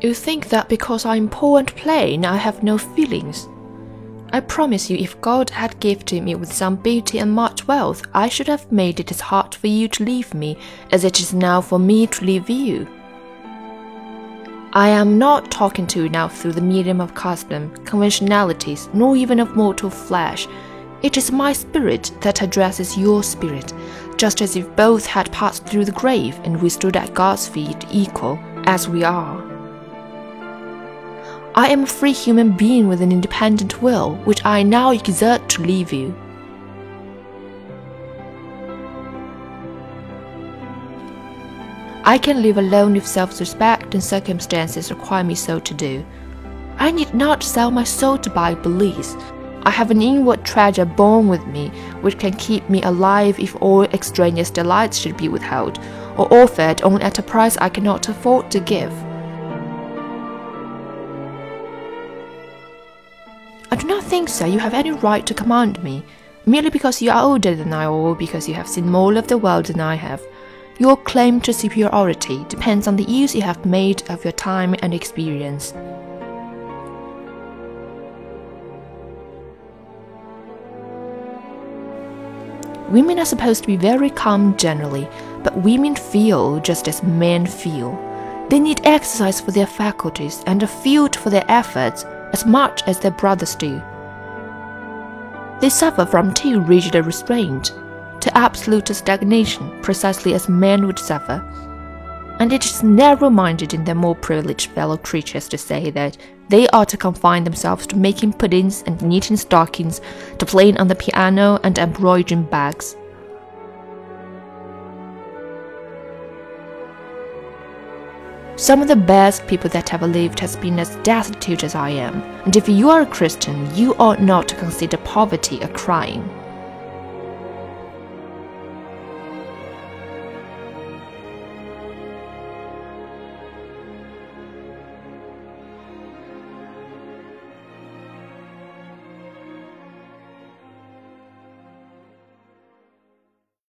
You think that because I'm poor and plain, I have no feelings? I promise you, if God had gifted me with some beauty and much wealth, I should have made it as hard for you to leave me as it is now for me to leave you. I am not talking to you now through the medium of custom, conventionalities, nor even of mortal flesh. It is my spirit that addresses your spirit, just as if both had passed through the grave and we stood at God's feet equal as we are. I am a free human being with an independent will, which I now exert to leave you. I can live alone if self respect and circumstances require me so to do. I need not sell my soul to buy bliss. I have an inward treasure born with me, which can keep me alive if all extraneous delights should be withheld, or offered only at a price I cannot afford to give. I do not think, sir, you have any right to command me, merely because you are older than I or because you have seen more of the world than I have. Your claim to superiority depends on the use you have made of your time and experience. Women are supposed to be very calm generally, but women feel just as men feel. They need exercise for their faculties and a field for their efforts as much as their brothers do. They suffer from too rigid a restraint, to absolute stagnation, precisely as men would suffer. And it is narrow minded in their more privileged fellow creatures to say that they ought to confine themselves to making puddings and knitting stockings, to playing on the piano and embroidering bags. Some of the best people that ever lived has been as destitute as I am, and if you are a Christian, you ought not to consider poverty a crime.